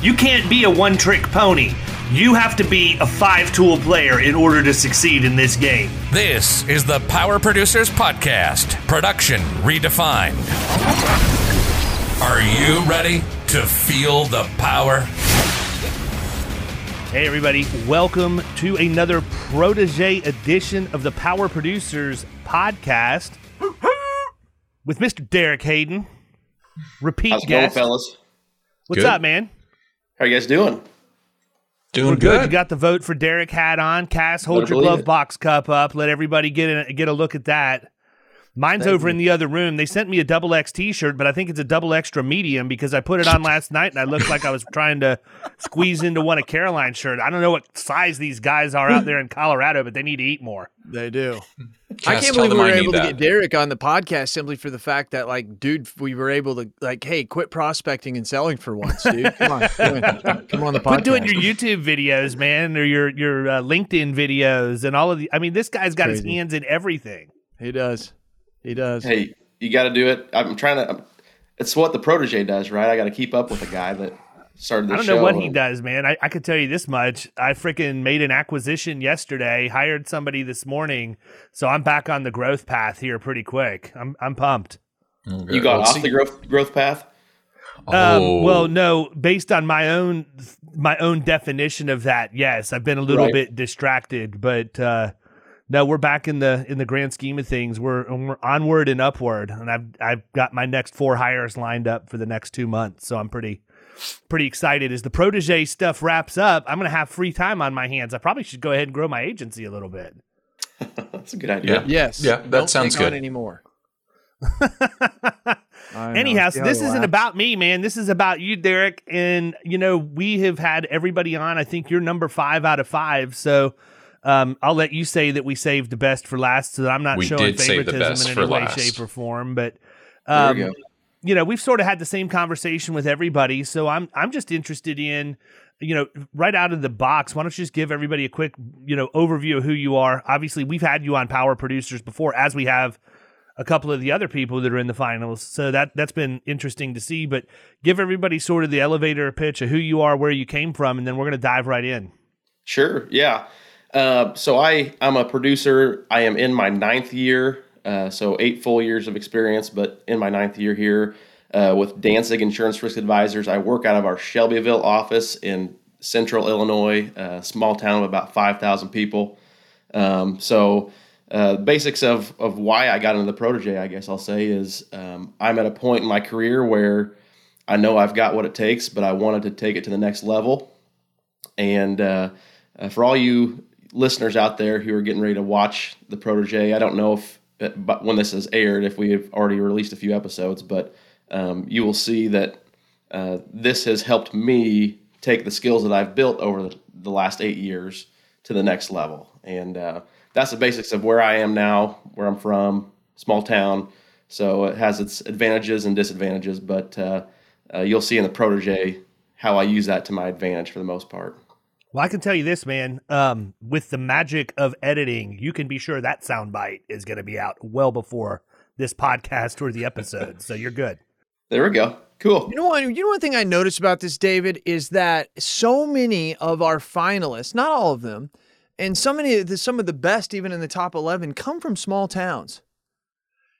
You can't be a one trick pony. You have to be a five tool player in order to succeed in this game. This is the Power Producers Podcast, production redefined. Are you ready to feel the power? Hey, everybody, welcome to another protege edition of the Power Producers Podcast with Mr. Derek Hayden. Repeat How's it going, guest. fellas? What's Good. up, man? How you guys doing? Doing We're good. good. You got the vote for Derek hat on. Cass, hold Better your glove it. box cup up. Let everybody get a, get a look at that. Mine's over in the other room. They sent me a double X T-shirt, but I think it's a double extra medium because I put it on last night and I looked like I was trying to squeeze into one of Caroline's shirt. I don't know what size these guys are out there in Colorado, but they need to eat more. They do. I can't believe we were I need able to get Derek on the podcast simply for the fact that, like, dude, we were able to, like, hey, quit prospecting and selling for once, dude. Come on, come on, come on the podcast. Quit doing your YouTube videos, man, or your your uh, LinkedIn videos and all of the. I mean, this guy's got his hands in everything. He does. He does. Hey, you got to do it. I'm trying to. I'm, it's what the protege does, right? I got to keep up with a guy that started. This I don't show know what he does, man. I, I could tell you this much. I freaking made an acquisition yesterday, hired somebody this morning, so I'm back on the growth path here pretty quick. I'm I'm pumped. You got off the growth growth path. Um, well, no, based on my own my own definition of that, yes, I've been a little Right. bit distracted, but uh, no, we're back in the in the grand scheme of things. We're we're onward and upward, and I've I've got my next four hires lined up for the next two months, so I'm pretty pretty excited. As the protege stuff wraps up, I'm gonna have free time on my hands. I probably should go ahead and grow my agency a little bit. That's a good idea. Yeah. yes. Yeah, that Don't sounds take on good. anymore. I. Anyhow, so this isn't laughs? about me, man. This is about you, Derek. And you know, we have had everybody on. I think you're number five out of five. So um, I'll let you say that we saved the best for last. So that I'm not We showing did save the favoritism in any way, last. shape, or form. But um, you know, we've sort of had the same conversation with everybody. So I'm I'm just interested in, you know, right out of the box. Why don't you just give everybody a quick, you know, overview of who you are? Obviously, we've had you on Power Producers before, as we have a couple of the other people that are in the finals. So that that's been interesting to see. But give everybody sort of the elevator pitch of who you are, where you came from, and then we're gonna dive right in. Sure. Yeah. Uh, so I I'm a producer. I am in my ninth year. Uh, so eight full years of experience, but in my ninth year here uh, with Danzig Insurance Risk Advisors. I work out of our Shelbyville office in Central Illinois, a small town of about five thousand people. Um, so, uh, basics of, of why I got into the protege, I guess I'll say, is um, I'm at a point in my career where I know I've got what it takes, but I wanted to take it to the next level. And uh, uh, for all you listeners out there who are getting ready to watch the protege, I don't know if, but when this is aired, if we have already released a few episodes, but um, you will see that uh, this has helped me take the skills that I've built over the, the last eight years to the next level. And uh, that's the basics of where I am now, where I'm from, small town. So it has its advantages and disadvantages, but uh, uh, you'll see in the protege how I use that to my advantage for the most part. Well, I can tell you this, man. Um, with the magic of editing, you can be sure that soundbite is going to be out well before this podcast or the episode. so you're good. There we go. Cool. You know what? You know one thing I noticed about this, David, is that so many of our finalists, not all of them, and so many of the, some of the best, even in the top eleven, come from small towns.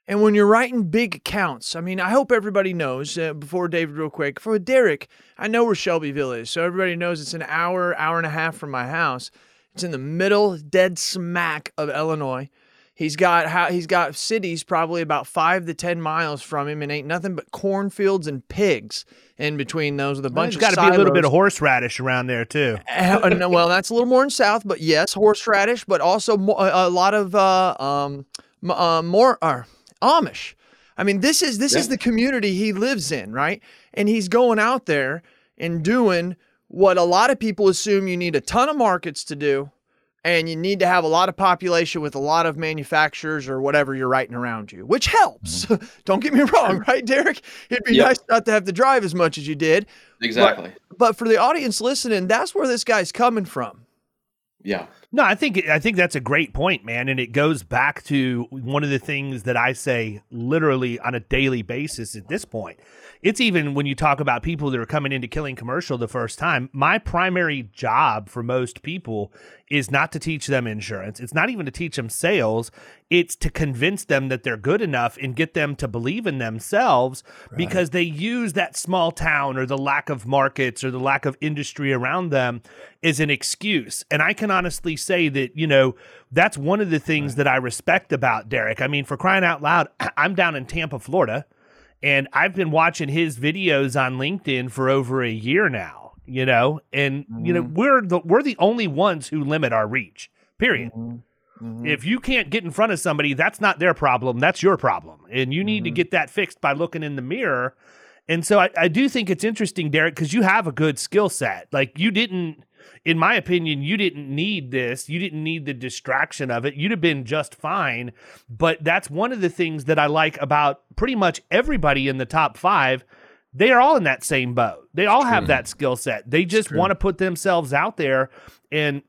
And when you're writing big accounts, I mean, I hope everybody knows uh, before David, real quick, for Derek, I know where Shelbyville is. So everybody knows it's an hour, hour and a half from my house. It's in the middle, dead smack of Illinois. He's got how he's got cities probably about five to ten miles from him, and ain't nothing but cornfields and pigs in between those with a bunch There's got to be a little bit of horseradish around there too. Uh, no, well, that's a little more in south, but yes, horseradish, but also mo- a, a lot of uh, um, m- uh, more uh, Amish. I mean, this is this is the community he lives in, right? And he's going out there and doing what a lot of people assume you need a ton of markets to do, and you need to have a lot of population with a lot of manufacturers or whatever you're writing around you, which helps. Mm-hmm. Don't get me wrong, right, Derek? It'd be Yep. nice not to have to drive as much as you did. Exactly. But for the audience listening, that's where this guy's coming from. Yeah. No, I think I think that's a great point, man, and it goes back to one of the things that I say literally on a daily basis at this point. It's even when you talk about people that are coming into killing commercial the first time. My primary job for most people is not to teach them insurance. It's not even to teach them sales. It's to convince them that they're good enough and get them to believe in themselves because they use that small town or the lack of markets or the lack of industry around them as an excuse. And I can honestly say that, you know, that's one of the things that I respect about Derek. I mean, for crying out loud, I'm down in Tampa, Florida, and I've been watching his videos on LinkedIn for over a year now, you know, and you know, mm-hmm. we're the we're the only ones who limit our reach. Period. Mm-hmm. Mm-hmm. If you can't get in front of somebody, that's not their problem. That's your problem. And you need to get that fixed by looking in the mirror. And so I, I do think it's interesting, Derek, because you have a good skill set. Like you didn't, in my opinion, you didn't need this. You didn't need the distraction of it. You'd have been just fine. But that's one of the things that I like about pretty much everybody in the top five. They are all in that same boat. They all have that skill set. They just want to put themselves out there and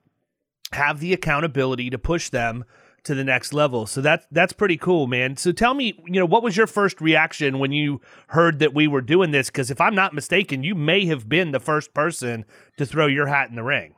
have the accountability to push them to the next level. So that's that's pretty cool, man. So tell me, you know, what was your first reaction when you heard that we were doing this? Because if I'm not mistaken, you may have been the first person to throw your hat in the ring.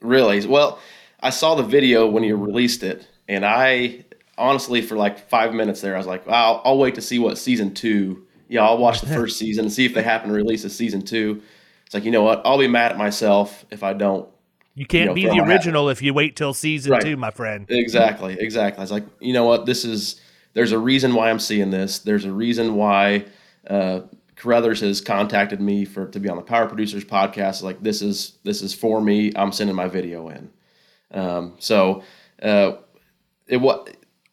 Really? Well, I saw the video when you released it, and I honestly, for like five minutes there, I was like, I'll, I'll wait to see what season two. Yeah, I'll watch the first season and see if they happen to release a season two. It's like, you know what? I'll be mad at myself if I don't. You can't You know, be the original if you wait till season Right. two, my friend. Exactly, exactly. I was like, you know what? This is. There's a reason why I'm seeing this. There's a reason why uh, Carothers has contacted me for to be on the Power Producers podcast. Like this is this is for me. I'm sending my video in. Um, so uh, it was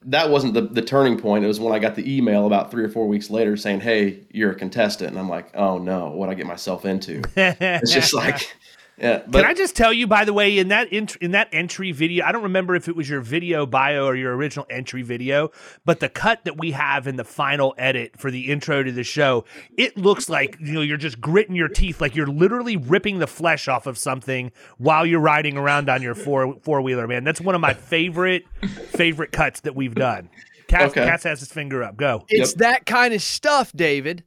that wasn't the, the turning point. It was when I got the email about three or four weeks later saying, "Hey, you're a contestant," and I'm like, "Oh no, what I get myself into?" It's just like, yeah. But Can I just tell you, by the way, in that int- in that entry video, I don't remember if it was your video bio or your original entry video, but the cut that we have in the final edit for the intro to the show, it looks like you know you're just gritting your teeth, like you're literally ripping the flesh off of something while you're riding around on your four four wheeler. Man, that's one of my favorite favorite cuts that we've done. Cass, Okay. Cass has his finger up. Go. It's that kind of stuff, David.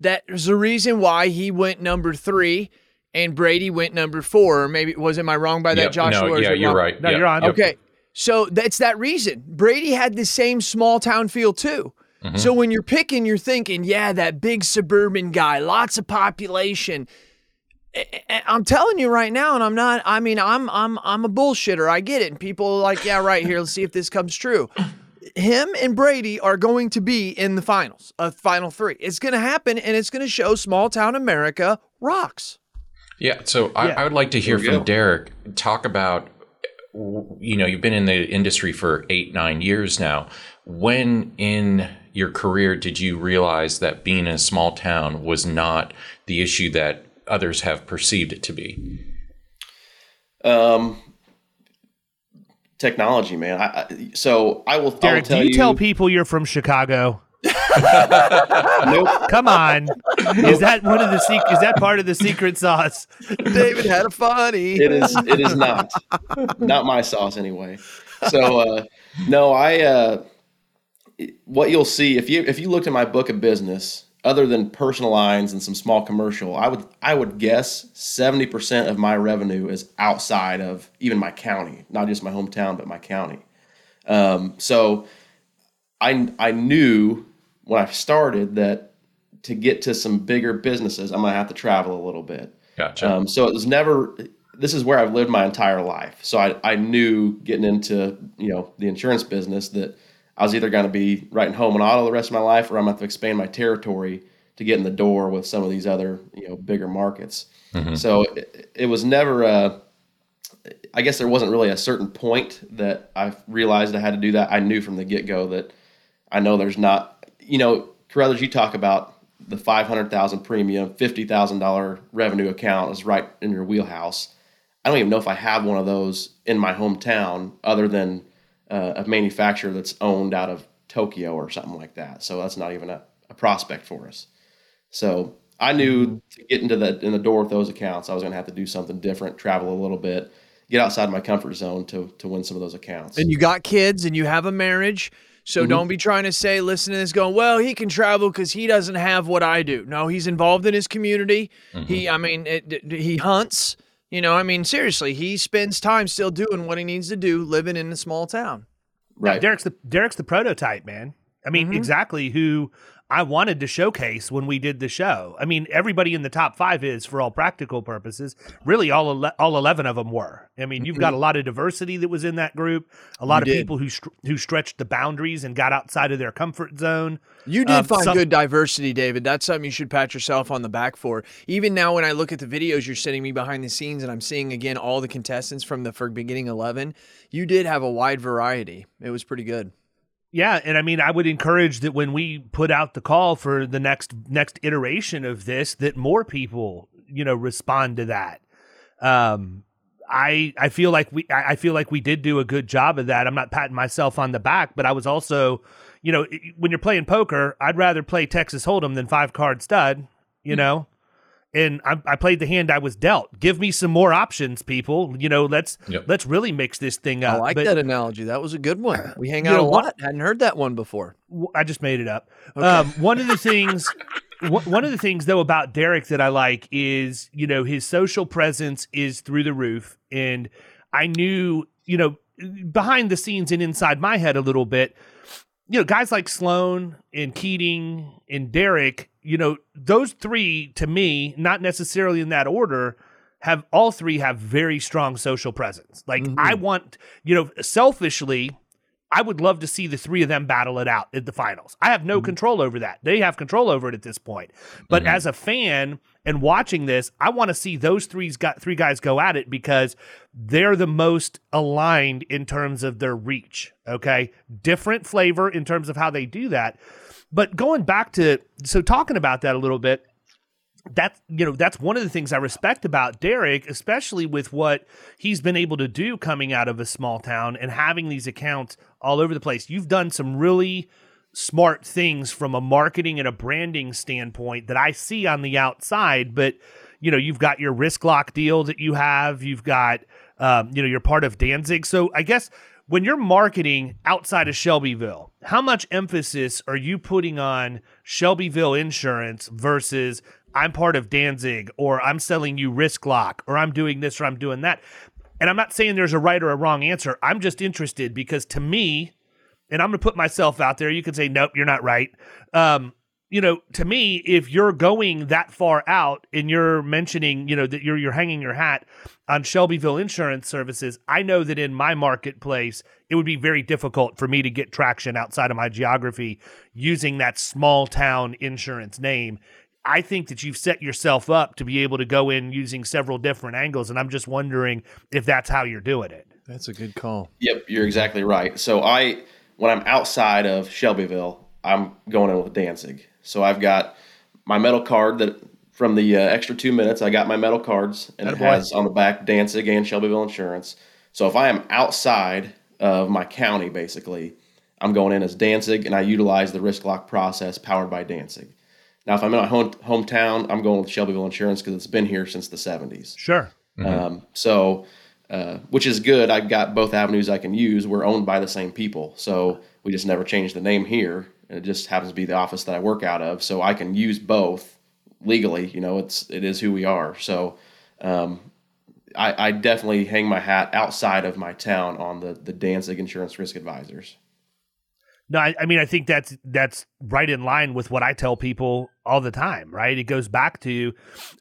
That is the reason why he went number three and Brady went number four. Or maybe was am I wrong by that, Yep, Joshua? No, yeah, it you're wrong? right. No, Yep, you're on. yep. Okay. So that's that reason. Brady had the same small town feel too. Mm-hmm. So when you're picking, you're thinking, yeah, that big suburban guy, lots of population. I'm telling you right now, and I'm not. I mean, I'm I'm I'm a bullshitter. I get it, and people are like, yeah, right here. Let's see if this comes true. Him and Brady are going to be in the finals, uh, final three. It's going to happen, and it's going to show small town America rocks. Yeah, so I, Yeah. I would like to hear from go. Derek. Talk about, you know, you've been in the industry for eight, nine years now. When in your career did you realize that being in a small town was not the issue that others have perceived it to be? Um, technology, man. I, I, so I will. I will Derek, do tell you, tell people you're from Chicago? Nope. Come on, is that one of the sec- Is that part of the secret sauce? David had a funny. it is. It is not. not my sauce anyway. So uh, no, I. Uh, what you'll see if you if you looked at my book of business, other than personal lines and some small commercial, I would I would guess seventy percent of my revenue is outside of even my county, not just my hometown, but my county. Um, so I I knew when I started that to get to some bigger businesses, I'm gonna have to travel a little bit. Gotcha. Um, so it was never. This is where I've lived my entire life. So I, I knew getting into you know the insurance business that I was either going to be writing home and auto the rest of my life, or I'm going to have to expand my territory to get in the door with some of these other you know bigger markets. So it, it was never. Uh, I guess there wasn't really a certain point that I realized I had to do that. I knew from the get go that I know there's not. You know, Carothers, you talk about the five hundred thousand premium, fifty thousand dollar revenue account is right in your wheelhouse. I don't even know if I have one of those in my hometown, other than uh, a manufacturer that's owned out of Tokyo or something like that. So that's not even a, a prospect for us. So I knew to get into the in the door with those accounts, I was going to have to do something different, travel a little bit, get outside my comfort zone to to win some of those accounts. And you got kids and you have a marriage. So Mm-hmm. don't be trying to say, listen to this, going, well, he can travel because he doesn't have what I do. No, he's involved in his community. He, I mean, it, it- he hunts. You know, I mean, seriously, he spends time still doing what he needs to do, living in a small town. right. Derek's the Derek's the prototype, man. I mean, exactly who I wanted to showcase when we did the show. I mean, everybody in the top five is, for all practical purposes, really all ele- all eleven of them were. I mean, you've got a lot of diversity that was in that group. A lot You of did. people who str- who stretched the boundaries and got outside of their comfort zone. You did Um, find some- good diversity, David. That's something you should pat yourself on the back for. Even now, when I look at the videos you're sending me behind the scenes and I'm seeing again all the contestants from the for beginning 11, you did have a wide variety. It was pretty good. Yeah, and I mean, I would encourage that when we put out the call for the next next iteration of this, that more people, you know, respond to that. Um, I I feel like we I I feel like we did do a good job of that. I'm not patting myself on the back, but I was also, you know, when you're playing poker, I'd rather play Texas Hold'em than five card stud. You know. And I, I played the hand I was dealt. Give me some more options, people. You know, let's Yep. let's really mix this thing up. I like But- that analogy. That was a good one. We hang out know, a what- lot. Hadn't heard that one before. I just made it up. Um, one of the things, one one of the things though about Derek that I like is you know his social presence is through the roof, and I knew you know behind the scenes and inside my head a little bit, you know guys like Sloan and Keating and Derek, you know those three to me, not necessarily in that order. Have all three have very strong social presence. Like mm-hmm. I want, you know, selfishly, I would love to see the three of them battle it out at the finals. I have no mm-hmm. control over that. They have control over it at this point. But mm-hmm. as a fan and watching this, I want to see those three's got three guys go at it because they're the most aligned in terms of their reach. Okay. Different flavor in terms of how they do that. But going back to so talking about that a little bit, that's you know that's one of the things I respect about Derek, especially with what he's been able to do coming out of a small town and having these accounts all over the place. You've done some really smart things from a marketing and a branding standpoint that I see on the outside, but you know you've got your risk lock deal that you have, you've got um, you know you're part of Danzig, so I guess when you're marketing outside of Shelbyville, how much emphasis are you putting on Shelbyville insurance versus I'm part of Danzig or I'm selling you risk lock or I'm doing this or I'm doing that? And I'm not saying there's a right or a wrong answer. I'm just interested because to me, and I'm going to put myself out there, you could say, nope, you're not right. Um, you know, to me, if you're going that far out and you're mentioning, you know, that you're you're hanging your hat on Shelbyville Insurance Services, I know that in my marketplace, it would be very difficult for me to get traction outside of my geography using that small town insurance name. I think that you've set yourself up to be able to go in using several different angles, and I'm just wondering if that's how you're doing it. That's a good call. Yep, you're exactly right. So I, when I'm outside of Shelbyville, I'm going in with Danzig. So I've got my metal card that from the uh, extra two minutes, I got my metal cards, and it has on the back Danzig and Shelbyville Insurance. So if I am outside of my county, basically, I'm going in as Danzig, and I utilize the risk lock process powered by Danzig. Now, if I'm in my home, hometown, I'm going with Shelbyville Insurance because it's been here since the 70s. Sure. Um, so, uh, which is good. I've got both avenues I can use. We're owned by the same people, so we just never changed the name here. It just happens to be the office that I work out of, so I can use both legally. You know, it's it is who we are. So, um, I, I definitely hang my hat outside of my town on the the Danzig Insurance Risk Advisors. No, I, I, mean I think that's that's right in line with what I tell people all the time, right? It goes back to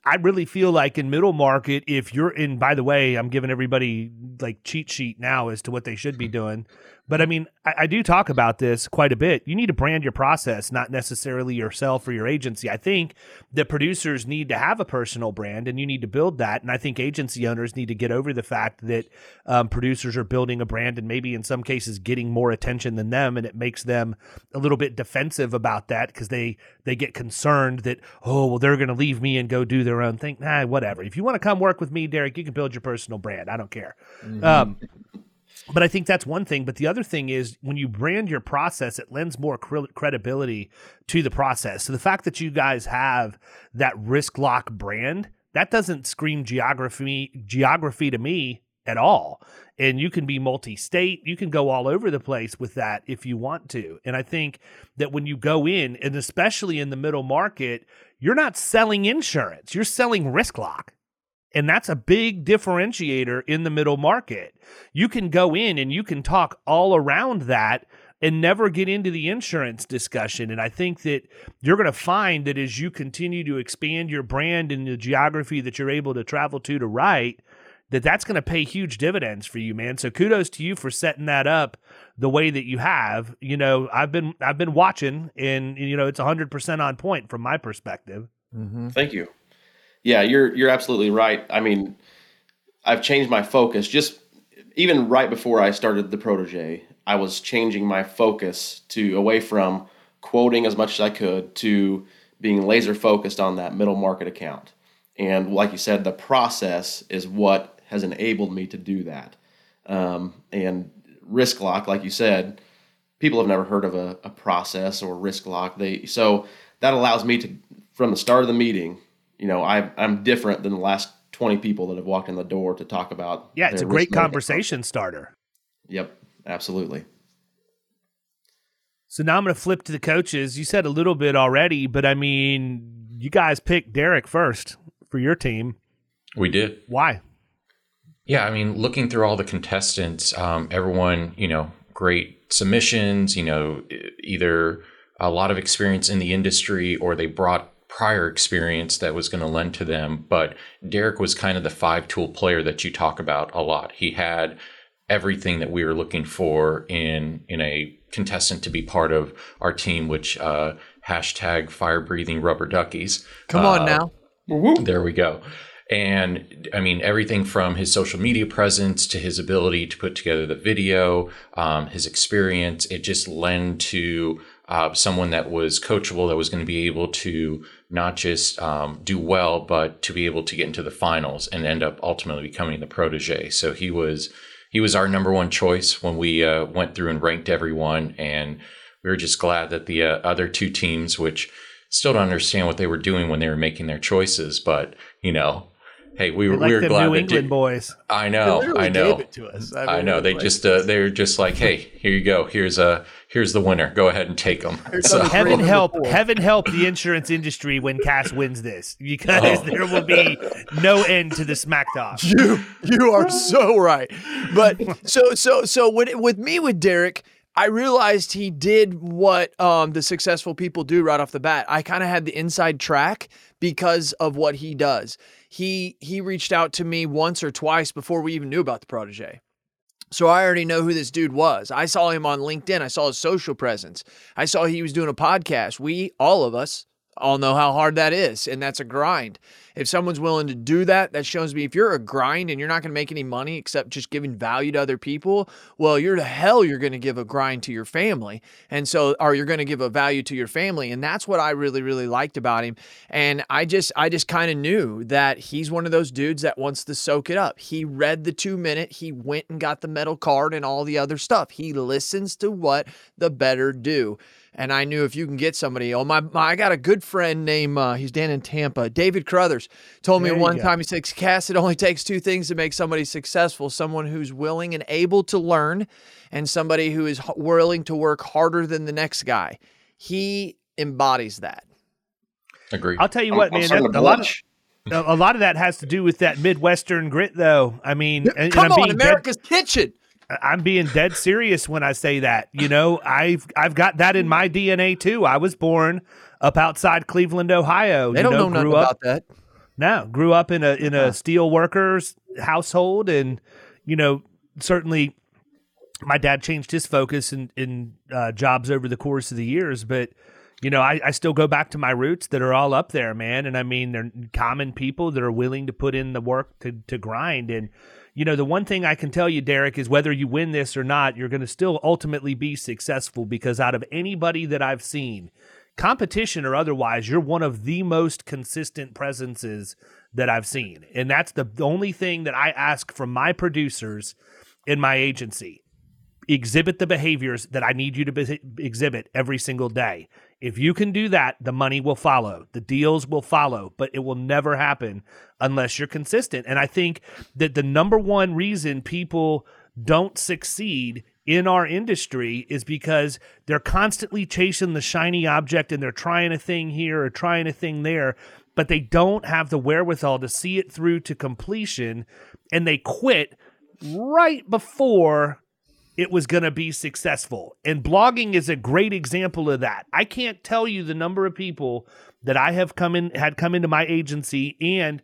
I really feel like in middle market, if you're in by the way, I'm giving everybody like cheat sheet now as to what they should be doing. But I mean, I, I, do talk about this quite a bit. You need to brand your process, not necessarily yourself or your agency. I think that producers need to have a personal brand and you need to build that. And I think agency owners need to get over the fact that um, producers are building a brand and maybe in some cases getting more attention than them. And it makes them a little bit defensive about that because they, they get concerned that, oh, well, they're going to leave me and go do their own thing. Nah, whatever. If you want to come work with me, Derek, you can build your personal brand. I don't care. Mm-hmm. Um, but I think that's one thing. But the other thing is when you brand your process, it lends more credibility to the process. So the fact that you guys have that risk lock brand, that doesn't scream geography geography to me at all. And you can be multi-state, you can go all over the place with that if you want to. And I think that when you go in, and especially in the middle market, you're not selling insurance, you're selling risk lock. And that's a big differentiator in the middle market. You can go in and you can talk all around that and never get into the insurance discussion. And I think that you're going to find that as you continue to expand your brand in the geography that you're able to travel to to write, that that's going to pay huge dividends for you, man. So kudos to you for setting that up the way that you have. You know, I've been I've been watching, and you know, it's 100 percent on point from my perspective. Mm-hmm. Thank you. Yeah, you're you're absolutely right. I mean, I've changed my focus just even right before I started the protege. I was changing my focus to away from quoting as much as I could to being laser focused on that middle market account. And like you said, the process is what has enabled me to do that. Um, and risk lock, like you said, people have never heard of a, a process or risk lock. They so that allows me to, from the start of the meeting, you know, I, I'm different than the last 20 people that have walked in the door to talk about. Yeah, it's a great conversation starter. Yep, absolutely. So now I'm going to flip to the coaches. You said a little bit already, but I mean, you guys picked Derek first for your team. We did. Why? Yeah, I mean, looking through all the contestants, um, everyone, you know, great submissions, you know, either a lot of experience in the industry or they brought prior experience that was going to lend to them. But Derek was kind of the five tool player that you talk about a lot. He had everything that we were looking for in in a contestant to be part of our team, which uh, hashtag fire breathing rubber duckies. Come on uh, now. There we go. And I mean, everything from his social media presence to his ability to put together the video, um, his experience, it just lend to uh, someone that was coachable, that was going to be able to not just um, do well, but to be able to get into the finals and end up ultimately becoming the protege. So he was he was our number one choice when we uh, went through and ranked everyone, and we were just glad that the uh, other two teams, which still don't understand what they were doing when they were making their choices, but you know Hey, we were, like we were glad New England did, boys. I know, I know. I, I, know. They just uh, they're just like, hey, here you go. Here's a here's the winner. Go ahead and take them. So. Heaven help, heaven help the insurance industry when Cass wins this, because oh. there will be no end to the smack talk. You you are so right. But so so so with with me with Derek. I realized he did what um, the successful people do right off the bat. I kind of had the inside track because of what he does he he reached out to me once or twice before we even knew about the protege. So I already know who this dude was. I saw him on LinkedIn. I saw his social presence. I saw he was doing a podcast. We all of us all know how hard that is, and that's a grind. If someone's willing to do that, that shows me if you're a grind and you're not going to make any money except just giving value to other people, well, you're the hell you're going to give a grind to your family. And so, or you're going to give a value to your family. And that's what I really, really liked about him. And I just, I just kind of knew that he's one of those dudes that wants to soak it up. He read the two minute, he went and got the metal card and all the other stuff. He listens to what the better do and I knew if you can get somebody, oh my, my I got a good friend named uh, he's down in Tampa, David Carothers, told me one go. time he says, "Cass, it only takes two things to make somebody successful: someone who's willing and able to learn, and somebody who is willing to work harder than the next guy." He embodies that. Agree. I'll tell you what, man. a lot of a lot of that has to do with that Midwestern grit, though. I mean, come on, America's dead- Kitchen. I'm being dead serious when I say that. You know, I've I've got that in my DNA too. I was born up outside Cleveland, Ohio. They you don't know, know nothing up, about that. No, grew up in a in a steel workers household, and you know certainly my dad changed his focus in in uh, jobs over the course of the years, but you know I, I still go back to my roots that are all up there, man. And I mean they're common people that are willing to put in the work to to grind. And you know the one thing I can tell you, Derek, is whether you win this or not, you're going to still ultimately be successful because out of anybody that I've seen competition or otherwise, you're one of the most consistent presences that I've seen. And that's the only thing that I ask from my producers in my agency. Exhibit the behaviors that I need you to be- exhibit every single day. If you can do that, the money will follow, the deals will follow, but it will never happen unless you're consistent. And I think that the number one reason people don't succeed in our industry is because they're constantly chasing the shiny object and they're trying a thing here or trying a thing there, but they don't have the wherewithal to see it through to completion and they quit right before it was going to be successful. And blogging is a great example of that. I can't tell you the number of people that I have come in had come into my agency and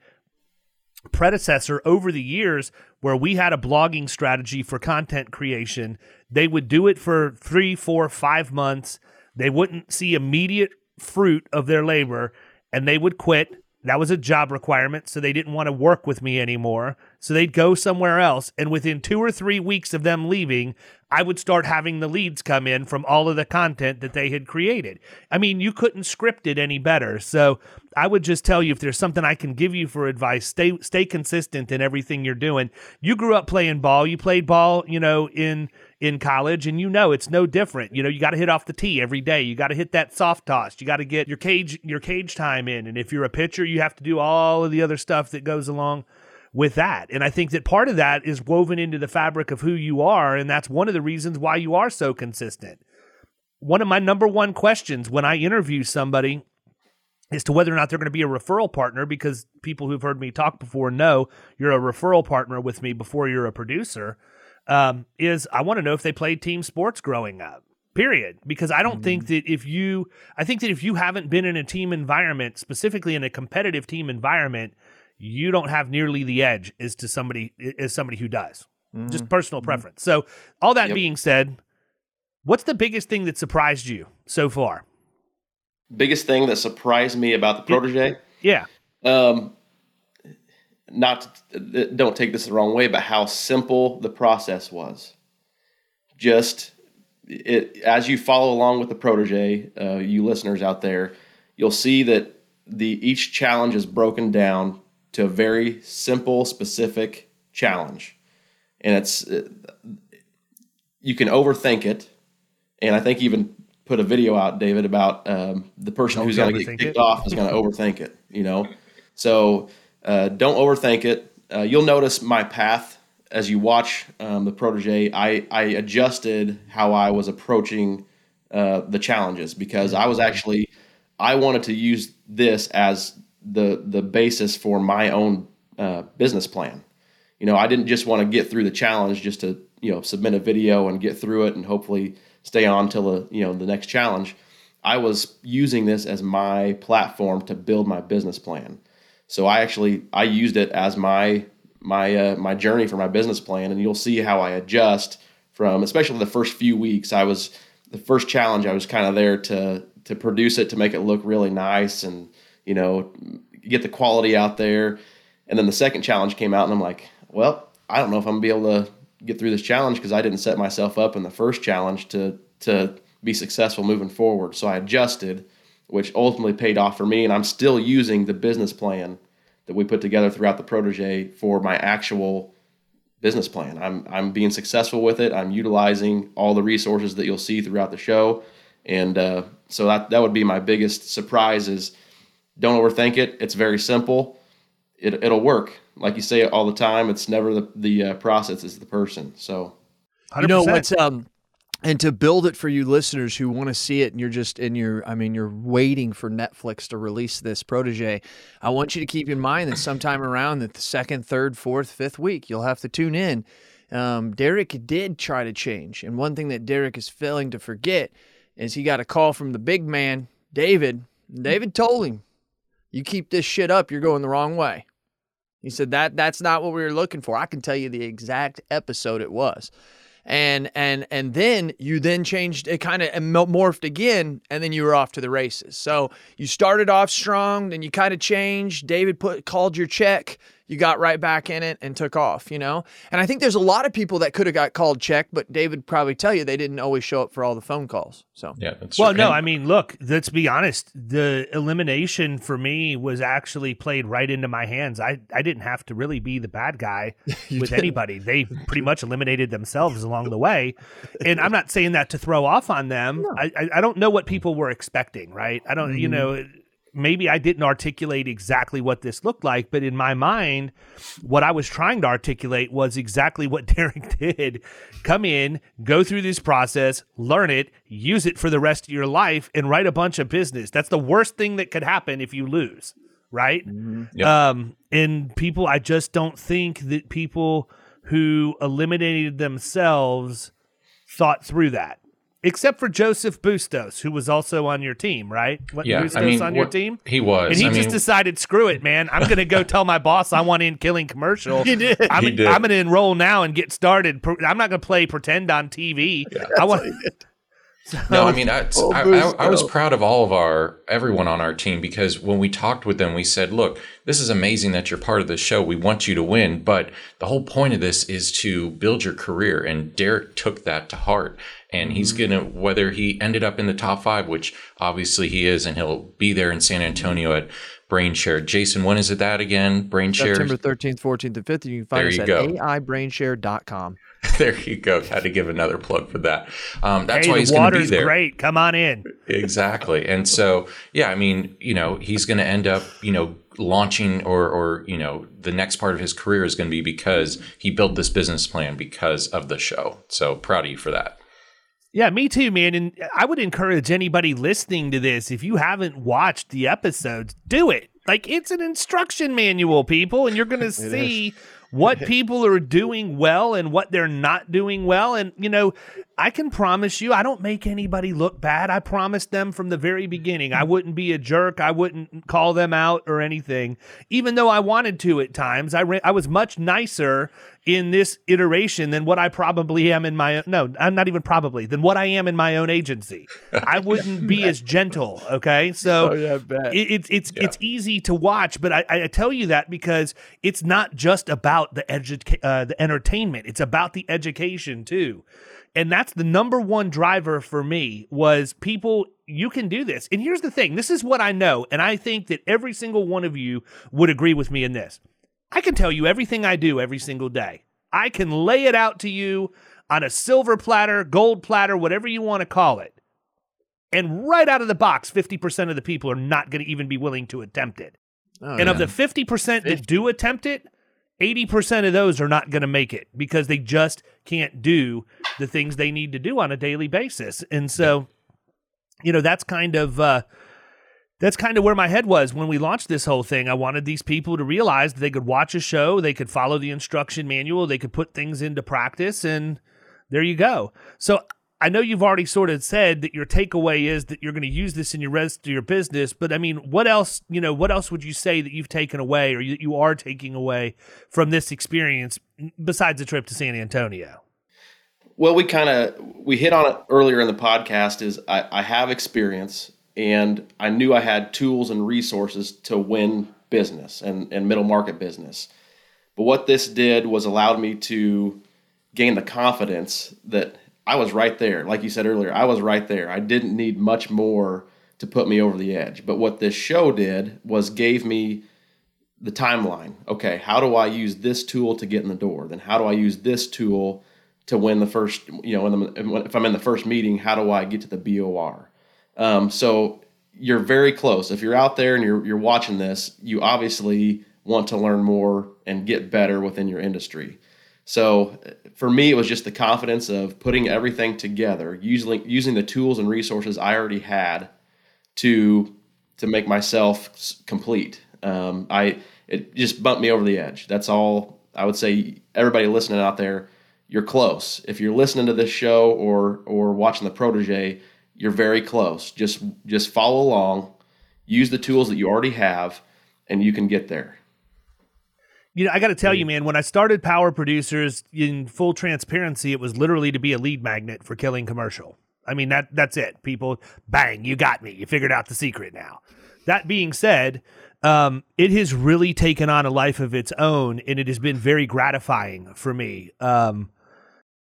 predecessor over the years where we had a blogging strategy for content creation. They would do it for three, four, five months. They wouldn't see immediate fruit of their labor and they would quit. That was a job requirement, so they didn't want to work with me anymore. So they'd go somewhere else. And within two or three weeks of them leaving, I would start having the leads come in from all of the content that they had created. I mean, you couldn't script it any better. So I would just tell you if there's something I can give you for advice, stay stay consistent in everything you're doing. You grew up playing ball. You played ball, you know, in in college and you know it's no different. You know, you got to hit off the tee every day. You got to hit that soft toss. You got to get your cage your cage time in. And if you're a pitcher, you have to do all of the other stuff that goes along with that. And I think that part of that is woven into the fabric of who you are. And that's one of the reasons why you are so consistent. One of my number one questions when I interview somebody as to whether or not they're going to be a referral partner, because people who've heard me talk before know you're a referral partner with me before you're a producer, um, is I want to know if they played team sports growing up. Period. Because I don't mm-hmm. think that if you, I think that if you haven't been in a team environment, specifically in a competitive team environment, you don't have nearly the edge as to somebody as somebody who does. Mm-hmm. Just personal mm-hmm. preference. So, all that yep. being said, what's the biggest thing that surprised you so far? Biggest thing that surprised me about the protege? Yeah. Um, not to, don't take this the wrong way, but how simple the process was. Just it as you follow along with the protege, uh, you listeners out there, you'll see that the each challenge is broken down to a very simple, specific challenge. And it's, uh, you can overthink it. And I think even put a video out, David, about um, the person don't who's going to get kicked it. off is going to overthink it, you know? So uh, don't overthink it. Uh, you'll notice my path as you watch um, the protege. I, I adjusted how I was approaching uh, the challenges because I was actually, I wanted to use this as the the basis for my own uh, business plan. You know, I didn't just want to get through the challenge just to you know submit a video and get through it and hopefully stay on till the you know the next challenge. I was using this as my platform to build my business plan. So I actually I used it as my my uh, my journey for my business plan, and you'll see how I adjust from especially the first few weeks. I was the first challenge. I was kind of there to to produce it to make it look really nice and you know, get the quality out there. And then the second challenge came out, and I'm like, well, I don't know if I'm gonna be able to get through this challenge because I didn't set myself up in the first challenge to to be successful moving forward. So I adjusted, which ultimately paid off for me, and I'm still using the business plan that we put together throughout the protege for my actual business plan. I'm I'm being successful with it. I'm utilizing all the resources that you'll see throughout the show, and uh, so that that would be my biggest surprise is don't overthink it. It's very simple. It, it'll work. Like you say all the time, it's never the, the uh, process, it's the person. So, 100%. you know what's, um, and to build it for you listeners who want to see it and you're just in your i mean you're waiting for netflix to release this protege i want you to keep in mind that sometime around the second third fourth fifth week you'll have to tune in um, Derek did try to change. And one thing that Derek is failing to forget is he got a call from the big man, David. David told him, "You keep this shit up, you're going the wrong way." He said that that's not what we were looking for. I can tell you the exact episode it was and and and then you then changed it kind of morphed again and then you were off to the races. So you started off strong then you kind of changed. David put called your check you got right back in it and took off, you know? And I think there's a lot of people that could have got called check, but David probably tell you they didn't always show up for all the phone calls. So yeah, that's well, no, I mean, look, let's be honest. The elimination for me was actually played right into my hands. I I didn't have to really be the bad guy with didn't. anybody. They pretty much eliminated themselves along the way, and I'm not saying that to throw off on them. No. I, I, I don't know what people were expecting, right? I don't, mm-hmm. you know maybe I didn't articulate exactly what this looked like, but in my mind, what I was trying to articulate was exactly what Derek did. Come in, go through this process, learn it, use it for the rest of your life, and write a bunch of business. That's the worst thing that could happen if you lose, right? Mm-hmm. Yep. Um, and people, I just don't think that people who eliminated themselves thought through that except for Joseph Bustos, who was also on your team, right? What, yeah, Bustos I mean, on your team? He was, and he I just mean, decided, screw it, man. I'm going to go tell my boss I want in killing commercial. he did. I'm. I'm going to enroll now and get started. I'm not going to play pretend on TV. Yeah, I want. So, no, I mean, I, I, I, I, was proud of all of our everyone on our team because when we talked with them, we said, "Look, this is amazing that you're part of the show. We want you to win, but the whole point of this is to build your career." And Derek took that to heart, and mm-hmm. he's gonna whether he ended up in the top five, which obviously he is, and he'll be there in San Antonio at BrainShare. Jason, when is it that again? BrainShare September 13th, 14th, and 15th. You can find there us at go. aibrainshared.com. there you go. Had to give another plug for that. Um, that's hey, why he's going to be there. Great, come on in. Exactly, and so yeah, I mean, you know, he's going to end up, you know, launching or or you know, the next part of his career is going to be because he built this business plan because of the show. So proud of you for that. Yeah, me too, man. And I would encourage anybody listening to this if you haven't watched the episodes, do it. Like it's an instruction manual, people, and you're going to see what people are doing well and what they're not doing well. And, you know, I can promise you, I don't make anybody look bad. I promised them from the very beginning I wouldn't be a jerk. I wouldn't call them out or anything, even though I wanted to at times. I, re- I was much nicer in this iteration than what I probably am in my no, I'm not even probably than what I am in my own agency. I wouldn't be as gentle. Okay, so oh, yeah, it, it's it's yeah. it's easy to watch, but I, I tell you that because it's not just about the edu- uh, the entertainment; it's about the education too and that's the number one driver for me was people you can do this. And here's the thing this is what i know and i think that every single one of you would agree with me in this. I can tell you everything i do every single day. I can lay it out to you on a silver platter gold platter whatever you want to call it. And right out of the box 50% of the people are not going to even be willing to attempt it. Oh, and yeah. of the 50% that do attempt it 80% of those are not going to make it because they just can't do the things they need to do on a daily basis. And so, you know, that's kind of uh that's kind of where my head was when we launched this whole thing. I wanted these people to realize they could watch a show, they could follow the instruction manual, they could put things into practice and there you go. So I know you've already sort of said that your takeaway is that you're going to use this in your rest of your business, but I mean, what else, you know, what else would you say that you've taken away or you, you are taking away from this experience besides the trip to San Antonio? Well, we kind of we hit on it earlier in the podcast is I, I have experience and I knew I had tools and resources to win business and, and middle market business. But what this did was allowed me to gain the confidence that I was right there. Like you said earlier, I was right there. I didn't need much more to put me over the edge. But what this show did was gave me the timeline. Okay, how do I use this tool to get in the door? Then how do I use this tool to win the first? You know, if I'm in the first meeting, how do I get to the BOR? Um, so you're very close. If you're out there and you're you're watching this, you obviously want to learn more and get better within your industry. So for me, it was just the confidence of putting everything together, using using the tools and resources I already had to to make myself complete. Um, I it just bumped me over the edge. That's all I would say. Everybody listening out there, you're close. If you're listening to this show or or watching the protege, you're very close. Just just follow along, use the tools that you already have, and you can get there. You know, I got to tell you, man, when I started Power Producers, in full transparency, it was literally to be a lead magnet for Killing Commercial. I mean, that that's it. People, bang, you got me. You figured out the secret now. That being said, um, it has really taken on a life of its own, and it has been very gratifying for me. Um,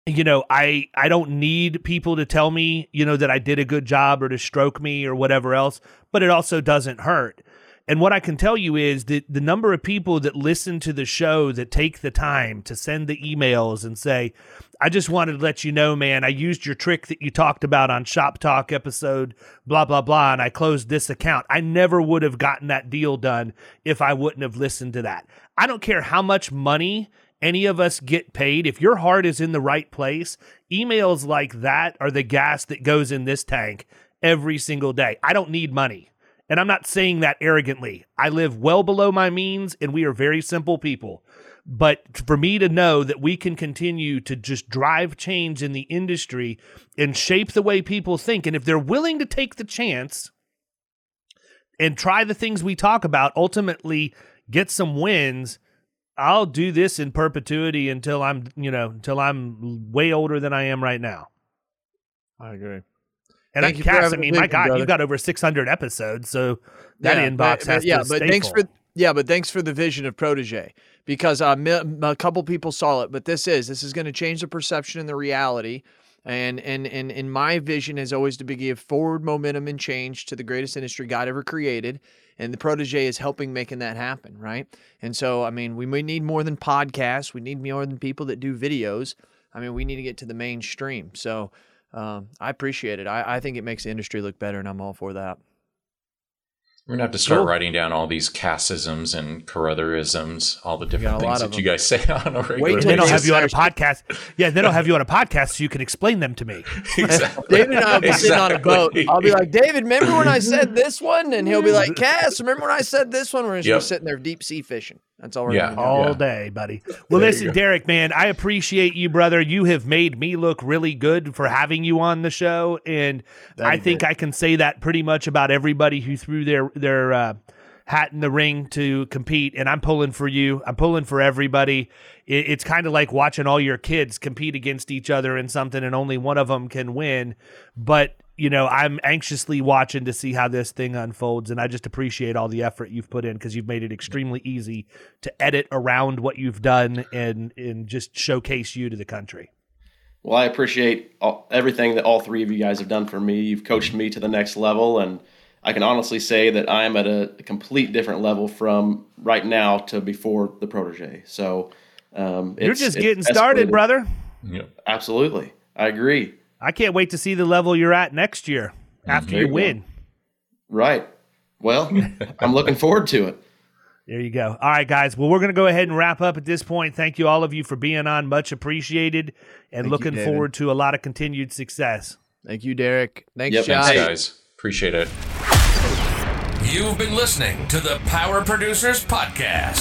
you know, I I don't need people to tell me, you know, that I did a good job or to stroke me or whatever else, but it also doesn't hurt. And what I can tell you is that the number of people that listen to the show that take the time to send the emails and say, I just wanted to let you know, man, I used your trick that you talked about on Shop Talk episode, blah, blah, blah, and I closed this account. I never would have gotten that deal done if I wouldn't have listened to that. I don't care how much money any of us get paid. If your heart is in the right place, emails like that are the gas that goes in this tank every single day. I don't need money. And I'm not saying that arrogantly. I live well below my means and we are very simple people. But for me to know that we can continue to just drive change in the industry and shape the way people think, and if they're willing to take the chance and try the things we talk about, ultimately get some wins, I'll do this in perpetuity until I'm, you know, until I'm way older than I am right now. I agree. And Thank I for I mean, my God, brother. you got over 600 episodes, so that Yeah, inbox but- has but, yeah, to but thanks full. for yeah, but thanks for the vision of protege because uh, a couple people saw it, but this is this is going to change the perception and the reality. And and and and my vision is always to be give forward momentum and change to the greatest industry God ever created, and the protege is helping making that happen, right? And so, I mean, we may need more than podcasts. We need more than people that do videos. I mean, we need to get to the mainstream. So, um, I appreciate it. I, I think it makes the industry look better, and I'm all for that. We're gonna have to start Cool. writing down all these Cassisms and Carotherisms, all the different a things lot that of you guys say on a regular till they don't have you on a podcast. Yeah, they don't have you on a podcast so you can explain them to me. exactly. David and I will be sitting on a boat. I'll be like, David, remember when I said this one? And he'll be like, Cass, remember when I said this one? We're just Yep. sitting there deep sea fishing. That's all we're Yeah. all Yeah. day, buddy. Well, There listen. Derek, man, I appreciate you, brother. You have made me look really good for having you on the show, and I you think I can say that pretty much about everybody who threw their their uh, hat in the ring to compete. And I'm pulling for you. I'm pulling for everybody. It, it's kind of like watching all your kids compete against each other in something, and only one of them can win. But you know, I'm anxiously watching to see how this thing unfolds, and I just appreciate all the effort you've put in because you've made it extremely easy to edit around what you've done and and just showcase you to the country. Well, I appreciate all, everything that all three of you guys have done for me. You've coached me to the next level, and I can honestly say that I'm at a, complete different level from right now to before the protege. So um, You're just it's getting started, brother. Yep. Absolutely, I agree. I can't wait to see the level you're at next year mm, after There you you go. win. Right. Well, I'm looking forward to it. There you go. All right, guys. Well, we're going to go ahead and wrap up at this point. Thank you, all of you, for being on. Much appreciated, and you, looking David. forward to a lot of continued success. Thank you, Derek. Thanks, Yep. Thanks, guys. Appreciate it. You've been listening to the Power Producers Podcast.